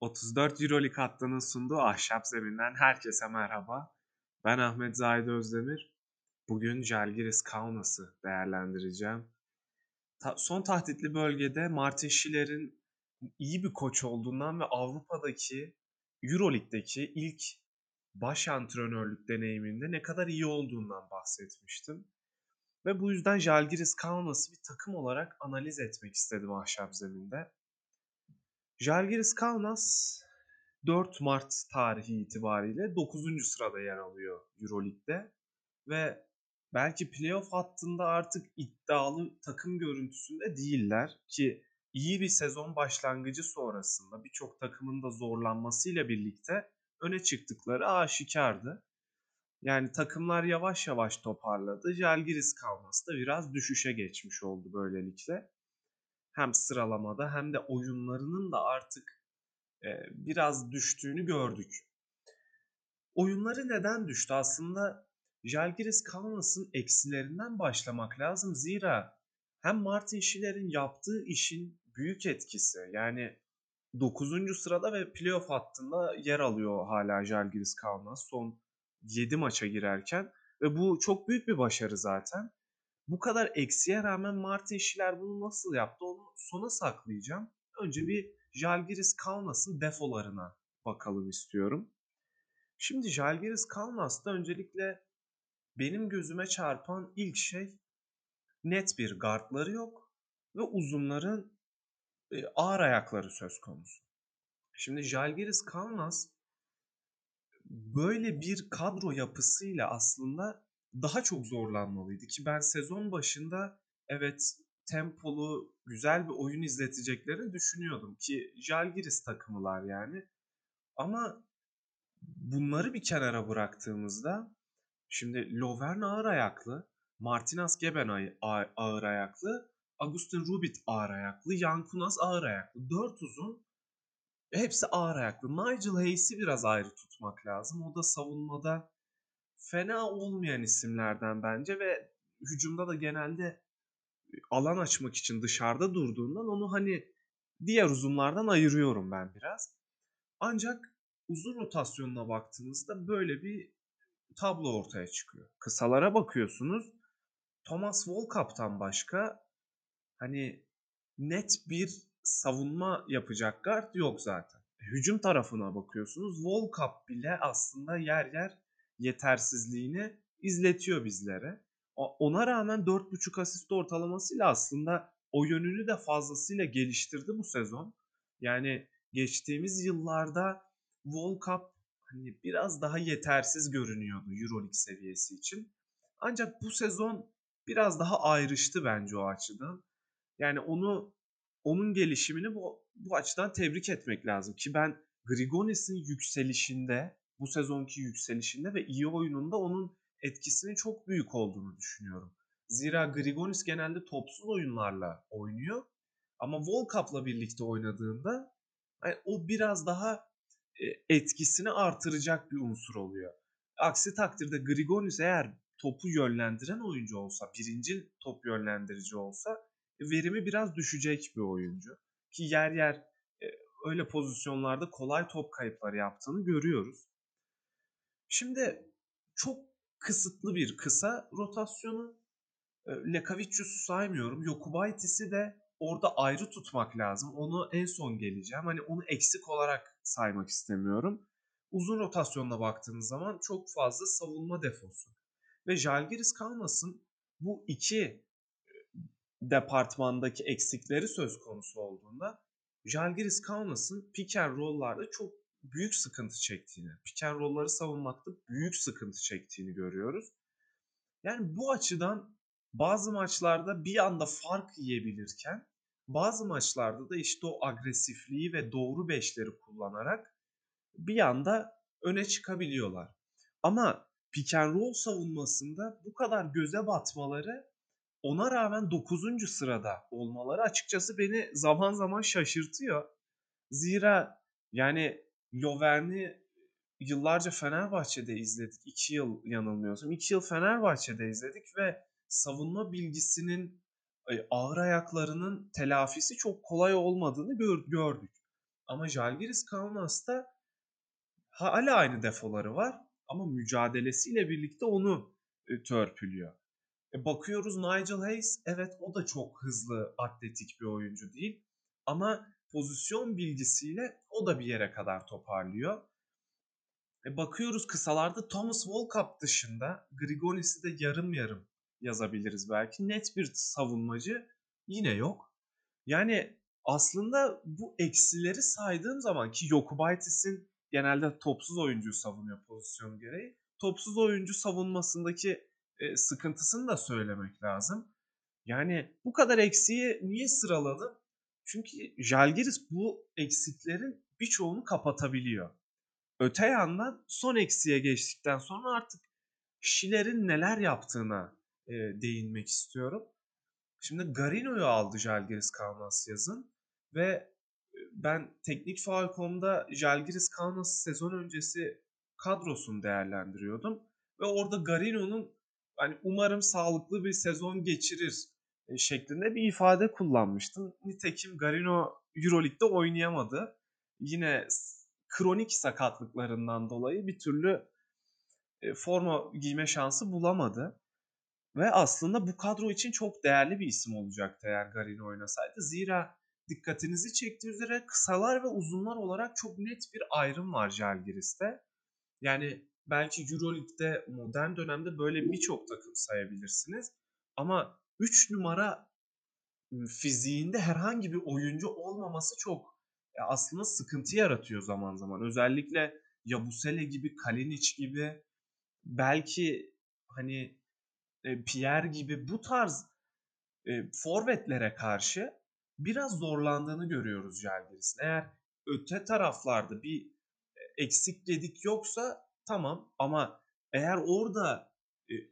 34 Euroleague hattının sunduğu Ahşap Zemin'den herkese merhaba. Ben Ahmet Zahid Özdemir. Bugün Jalgiris Kaunas'ı değerlendireceğim. Ta- son tahtitli bölgede Martin Schiller'in iyi bir koç olduğundan ve Avrupa'daki Euroleague'deki ilk baş antrenörlük deneyiminde ne kadar iyi olduğundan bahsetmiştim. Ve bu yüzden Jalgiris Kaunas'ı bir takım olarak analiz etmek istedim Ahşap Zemin'de. Jalgiris Kaunas 4 Mart tarihi itibariyle 9. sırada yer alıyor Euroleague'de ve belki playoff hattında artık iddialı takım görüntüsünde değiller ki iyi bir sezon başlangıcı sonrasında birçok takımın da zorlanmasıyla birlikte öne çıktıkları aşikardı. Yani takımlar yavaş yavaş toparladı. Jalgiris Kaunas da biraz düşüşe geçmiş oldu böylelikle hem sıralamada hem de oyunlarının da artık e, biraz düştüğünü gördük. Oyunları neden düştü? Aslında Jalgiris Kaunas'ın eksilerinden başlamak lazım. Zira hem Martin Schiller'in yaptığı işin büyük etkisi. Yani 9. sırada ve playoff hattında yer alıyor hala Jalgiris Kaunas son 7 maça girerken. Ve bu çok büyük bir başarı zaten bu kadar eksiye rağmen Martin Schiller bunu nasıl yaptı onu sona saklayacağım. Önce bir Jalgiris Kaunas'ın defolarına bakalım istiyorum. Şimdi Jalgiris Kaunas'ta öncelikle benim gözüme çarpan ilk şey net bir gardları yok ve uzunların e, ağır ayakları söz konusu. Şimdi Jalgiris Kaunas böyle bir kadro yapısıyla aslında daha çok zorlanmalıydı ki ben sezon başında evet tempolu güzel bir oyun izleteceklerini düşünüyordum ki Jalgiris takımılar yani. Ama bunları bir kenara bıraktığımızda şimdi Lovern ağır ayaklı, Martinas Geben ağır ayaklı, Agustin Rubit ağır ayaklı, Yankunas ağır ayaklı. Dört uzun hepsi ağır ayaklı. Nigel Hayes'i biraz ayrı tutmak lazım. O da savunmada fena olmayan isimlerden bence ve hücumda da genelde alan açmak için dışarıda durduğundan onu hani diğer uzunlardan ayırıyorum ben biraz. Ancak uzun rotasyonuna baktığınızda böyle bir tablo ortaya çıkıyor. Kısalara bakıyorsunuz. Thomas Volkap'tan başka hani net bir savunma yapacak guard yok zaten. Hücum tarafına bakıyorsunuz. Volkap bile aslında yer yer yetersizliğini izletiyor bizlere. Ona rağmen 4.5 asist ortalamasıyla aslında o yönünü de fazlasıyla geliştirdi bu sezon. Yani geçtiğimiz yıllarda World Cup hani biraz daha yetersiz görünüyordu EuroLeague seviyesi için. Ancak bu sezon biraz daha ayrıştı bence o açıdan. Yani onu onun gelişimini bu, bu açıdan tebrik etmek lazım ki ben Grigonis'in yükselişinde bu sezonki yükselişinde ve iyi oyununda onun etkisinin çok büyük olduğunu düşünüyorum. Zira Grigonis genelde topsuz oyunlarla oynuyor. Ama Volkap'la birlikte oynadığında yani o biraz daha e, etkisini artıracak bir unsur oluyor. Aksi takdirde Grigonis eğer topu yönlendiren oyuncu olsa, birinci top yönlendirici olsa verimi biraz düşecek bir oyuncu. Ki yer yer e, öyle pozisyonlarda kolay top kayıpları yaptığını görüyoruz. Şimdi çok kısıtlı bir kısa rotasyonu. E, Lekavicius'u saymıyorum. Yokubaitis'i de orada ayrı tutmak lazım. Onu en son geleceğim. Hani onu eksik olarak saymak istemiyorum. Uzun rotasyonuna baktığınız zaman çok fazla savunma defosu. Ve Jalgiris kalmasın bu iki e, departmandaki eksikleri söz konusu olduğunda Jalgiris Kaunas'ın pick and roll'larda çok büyük sıkıntı çektiğini, pick and roll'ları savunmakta büyük sıkıntı çektiğini görüyoruz. Yani bu açıdan bazı maçlarda bir anda fark yiyebilirken bazı maçlarda da işte o agresifliği ve doğru beşleri kullanarak bir anda öne çıkabiliyorlar. Ama pick and roll savunmasında bu kadar göze batmaları ona rağmen 9. sırada olmaları açıkçası beni zaman zaman şaşırtıyor. Zira yani Lovern'i yıllarca Fenerbahçe'de izledik. 2 yıl yanılmıyorsam. 2 yıl Fenerbahçe'de izledik ve savunma bilgisinin ağır ayaklarının telafisi çok kolay olmadığını gördük. Ama Žalgiris Kaunas'ta hala aynı defoları var ama mücadelesiyle birlikte onu e, törpülüyor. E, bakıyoruz Nigel Hayes evet o da çok hızlı atletik bir oyuncu değil ama pozisyon bilgisiyle o da bir yere kadar toparlıyor. E, bakıyoruz kısalarda Thomas Volkap dışında Grigonis'i de yarım yarım yazabiliriz belki. Net bir savunmacı yine yok. Yani aslında bu eksileri saydığım zaman ki Jokubaitis'in genelde topsuz oyuncuyu savunuyor pozisyon gereği. Topsuz oyuncu savunmasındaki e, sıkıntısını da söylemek lazım. Yani bu kadar eksiği niye sıraladım? Çünkü Jalgiris bu eksiklerin birçoğunu kapatabiliyor. Öte yandan son eksiğe geçtikten sonra artık Schiller'in neler yaptığına e, değinmek istiyorum. Şimdi Garino'yu aldı Jalgiris Kaunas yazın ve ben teknik Falcon'da Jalgiris Kaunas sezon öncesi kadrosunu değerlendiriyordum. Ve orada Garino'nun hani umarım sağlıklı bir sezon geçirir e, şeklinde bir ifade kullanmıştım. Nitekim Garino Euroleague'de oynayamadı. Yine kronik sakatlıklarından dolayı bir türlü e, forma giyme şansı bulamadı. Ve aslında bu kadro için çok değerli bir isim olacaktı eğer Garino oynasaydı. Zira dikkatinizi çektiği üzere kısalar ve uzunlar olarak çok net bir ayrım var Jalgiris'te. Yani belki Euroleague'de modern dönemde böyle birçok takım sayabilirsiniz. Ama 3 numara fiziğinde herhangi bir oyuncu olmaması çok aslında sıkıntı yaratıyor zaman zaman. Özellikle Yabusele gibi, Kalinic gibi belki hani Pierre gibi bu tarz e, forvetlere karşı biraz zorlandığını görüyoruz Jalgiris'in. Eğer öte taraflarda bir eksik gedik yoksa tamam ama eğer orada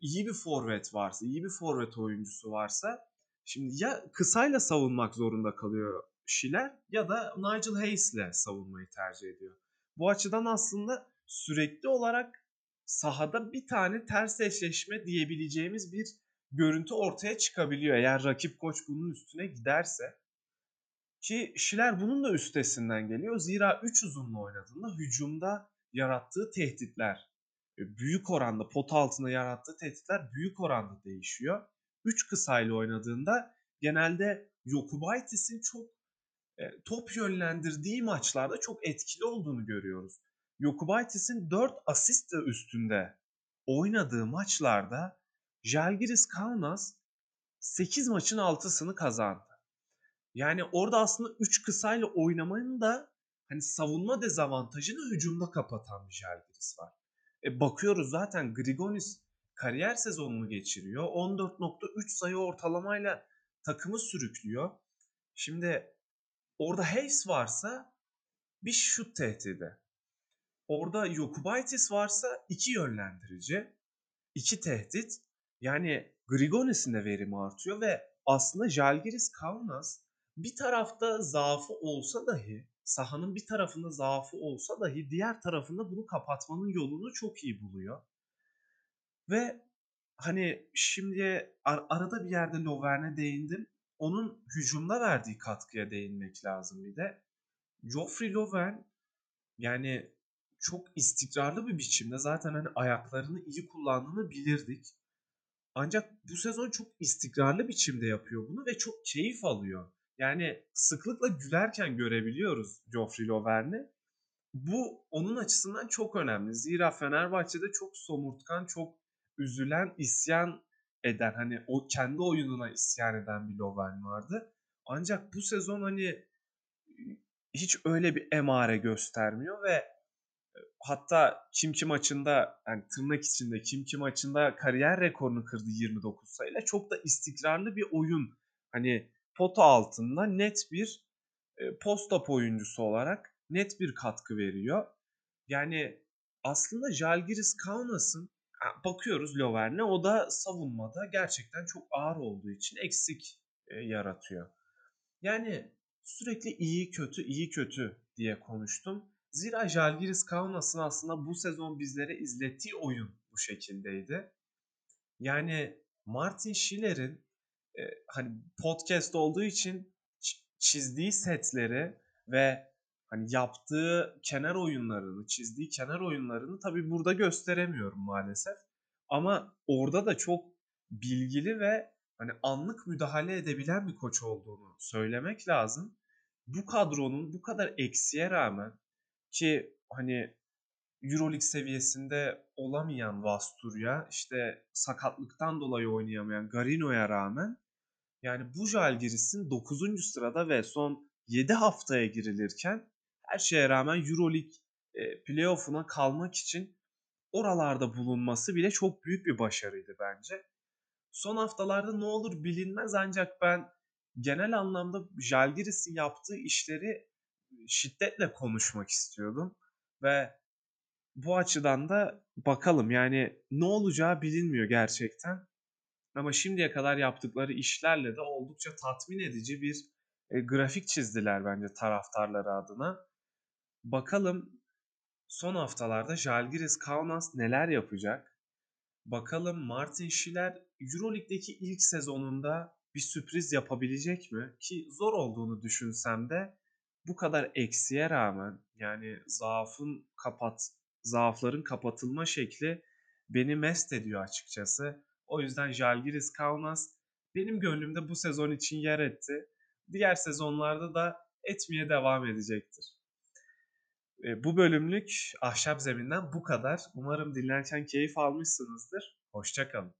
iyi bir forvet varsa, iyi bir forvet oyuncusu varsa şimdi ya kısayla savunmak zorunda kalıyor Schiller ya da Nigel Hayes'le savunmayı tercih ediyor. Bu açıdan aslında sürekli olarak sahada bir tane ters eşleşme diyebileceğimiz bir görüntü ortaya çıkabiliyor. Eğer rakip koç bunun üstüne giderse. Ki Schiller bunun da üstesinden geliyor. Zira 3 uzunlu oynadığında hücumda yarattığı tehditler e, büyük oranda pot altında yarattığı tehditler büyük oranda değişiyor. 3 kısayla oynadığında genelde Jokubaitis'in çok top yönlendirdiği maçlarda çok etkili olduğunu görüyoruz. Jokubaitis'in 4 asist üstünde oynadığı maçlarda Jalgiris Kaunas 8 maçın 6'sını kazandı. Yani orada aslında 3 kısayla oynamanın da hani savunma dezavantajını hücumda kapatan bir Jalgiris var. E bakıyoruz zaten Grigonis kariyer sezonunu geçiriyor. 14.3 sayı ortalamayla takımı sürüklüyor. Şimdi orada Hayes varsa bir şut tehdidi. Orada Yokubaitis varsa iki yönlendirici, iki tehdit. Yani Grigonis'in de verimi artıyor ve aslında Jalgiris Kaunas bir tarafta zaafı olsa dahi, sahanın bir tarafında zaafı olsa dahi diğer tarafında bunu kapatmanın yolunu çok iyi buluyor. Ve hani şimdi ar- arada bir yerde Lovern'e değindim. Onun hücumda verdiği katkıya değinmek lazım bir de. Geoffrey Lovern yani çok istikrarlı bir biçimde zaten hani ayaklarını iyi kullandığını bilirdik. Ancak bu sezon çok istikrarlı biçimde yapıyor bunu ve çok keyif alıyor. Yani sıklıkla gülerken görebiliyoruz Geoffrey Lovern'i. Bu onun açısından çok önemli. Zira Fenerbahçe'de çok somurtkan, çok üzülen, isyan eden hani o kendi oyununa isyan eden bir Lovern vardı. Ancak bu sezon hani hiç öyle bir emare göstermiyor ve hatta Kimki maçında yani tırnak içinde Kimki maçında kariyer rekorunu kırdı 29 sayıyla. Çok da istikrarlı bir oyun. Hani pota altında net bir post-up oyuncusu olarak net bir katkı veriyor. Yani aslında Jalgiris Kaunas'ın bakıyoruz Lovern'e o da savunmada gerçekten çok ağır olduğu için eksik e, yaratıyor. Yani sürekli iyi kötü iyi kötü diye konuştum. Zira Jalgiris Kaunas'ın aslında bu sezon bizlere izlettiği oyun bu şekildeydi. Yani Martin Schiller'in e, hani podcast olduğu için çizdiği setleri ve hani yaptığı kenar oyunlarını, çizdiği kenar oyunlarını tabii burada gösteremiyorum maalesef. Ama orada da çok bilgili ve hani anlık müdahale edebilen bir koç olduğunu söylemek lazım. Bu kadronun bu kadar eksiye rağmen ki hani Euroleague seviyesinde olamayan Vasturya, işte sakatlıktan dolayı oynayamayan Garino'ya rağmen yani bu Žalgiris'in 9. sırada ve son 7 haftaya girilirken her şeye rağmen Euroleague e, playoff'una kalmak için oralarda bulunması bile çok büyük bir başarıydı bence. Son haftalarda ne olur bilinmez ancak ben genel anlamda Žalgiris'in yaptığı işleri şiddetle konuşmak istiyordum ve bu açıdan da bakalım yani ne olacağı bilinmiyor gerçekten. Ama şimdiye kadar yaptıkları işlerle de oldukça tatmin edici bir e, grafik çizdiler bence taraftarları adına. Bakalım son haftalarda Žalgiris Kaunas neler yapacak? Bakalım Martin Schiller Euroleague'deki ilk sezonunda bir sürpriz yapabilecek mi? Ki zor olduğunu düşünsem de bu kadar eksiye rağmen yani zaafın kapat zaafların kapatılma şekli beni mest ediyor açıkçası. O yüzden Žalgiris Kaunas benim gönlümde bu sezon için yer etti. Diğer sezonlarda da etmeye devam edecektir. E, bu bölümlük Ahşap Zemin'den bu kadar. Umarım dinlerken keyif almışsınızdır. Hoşçakalın.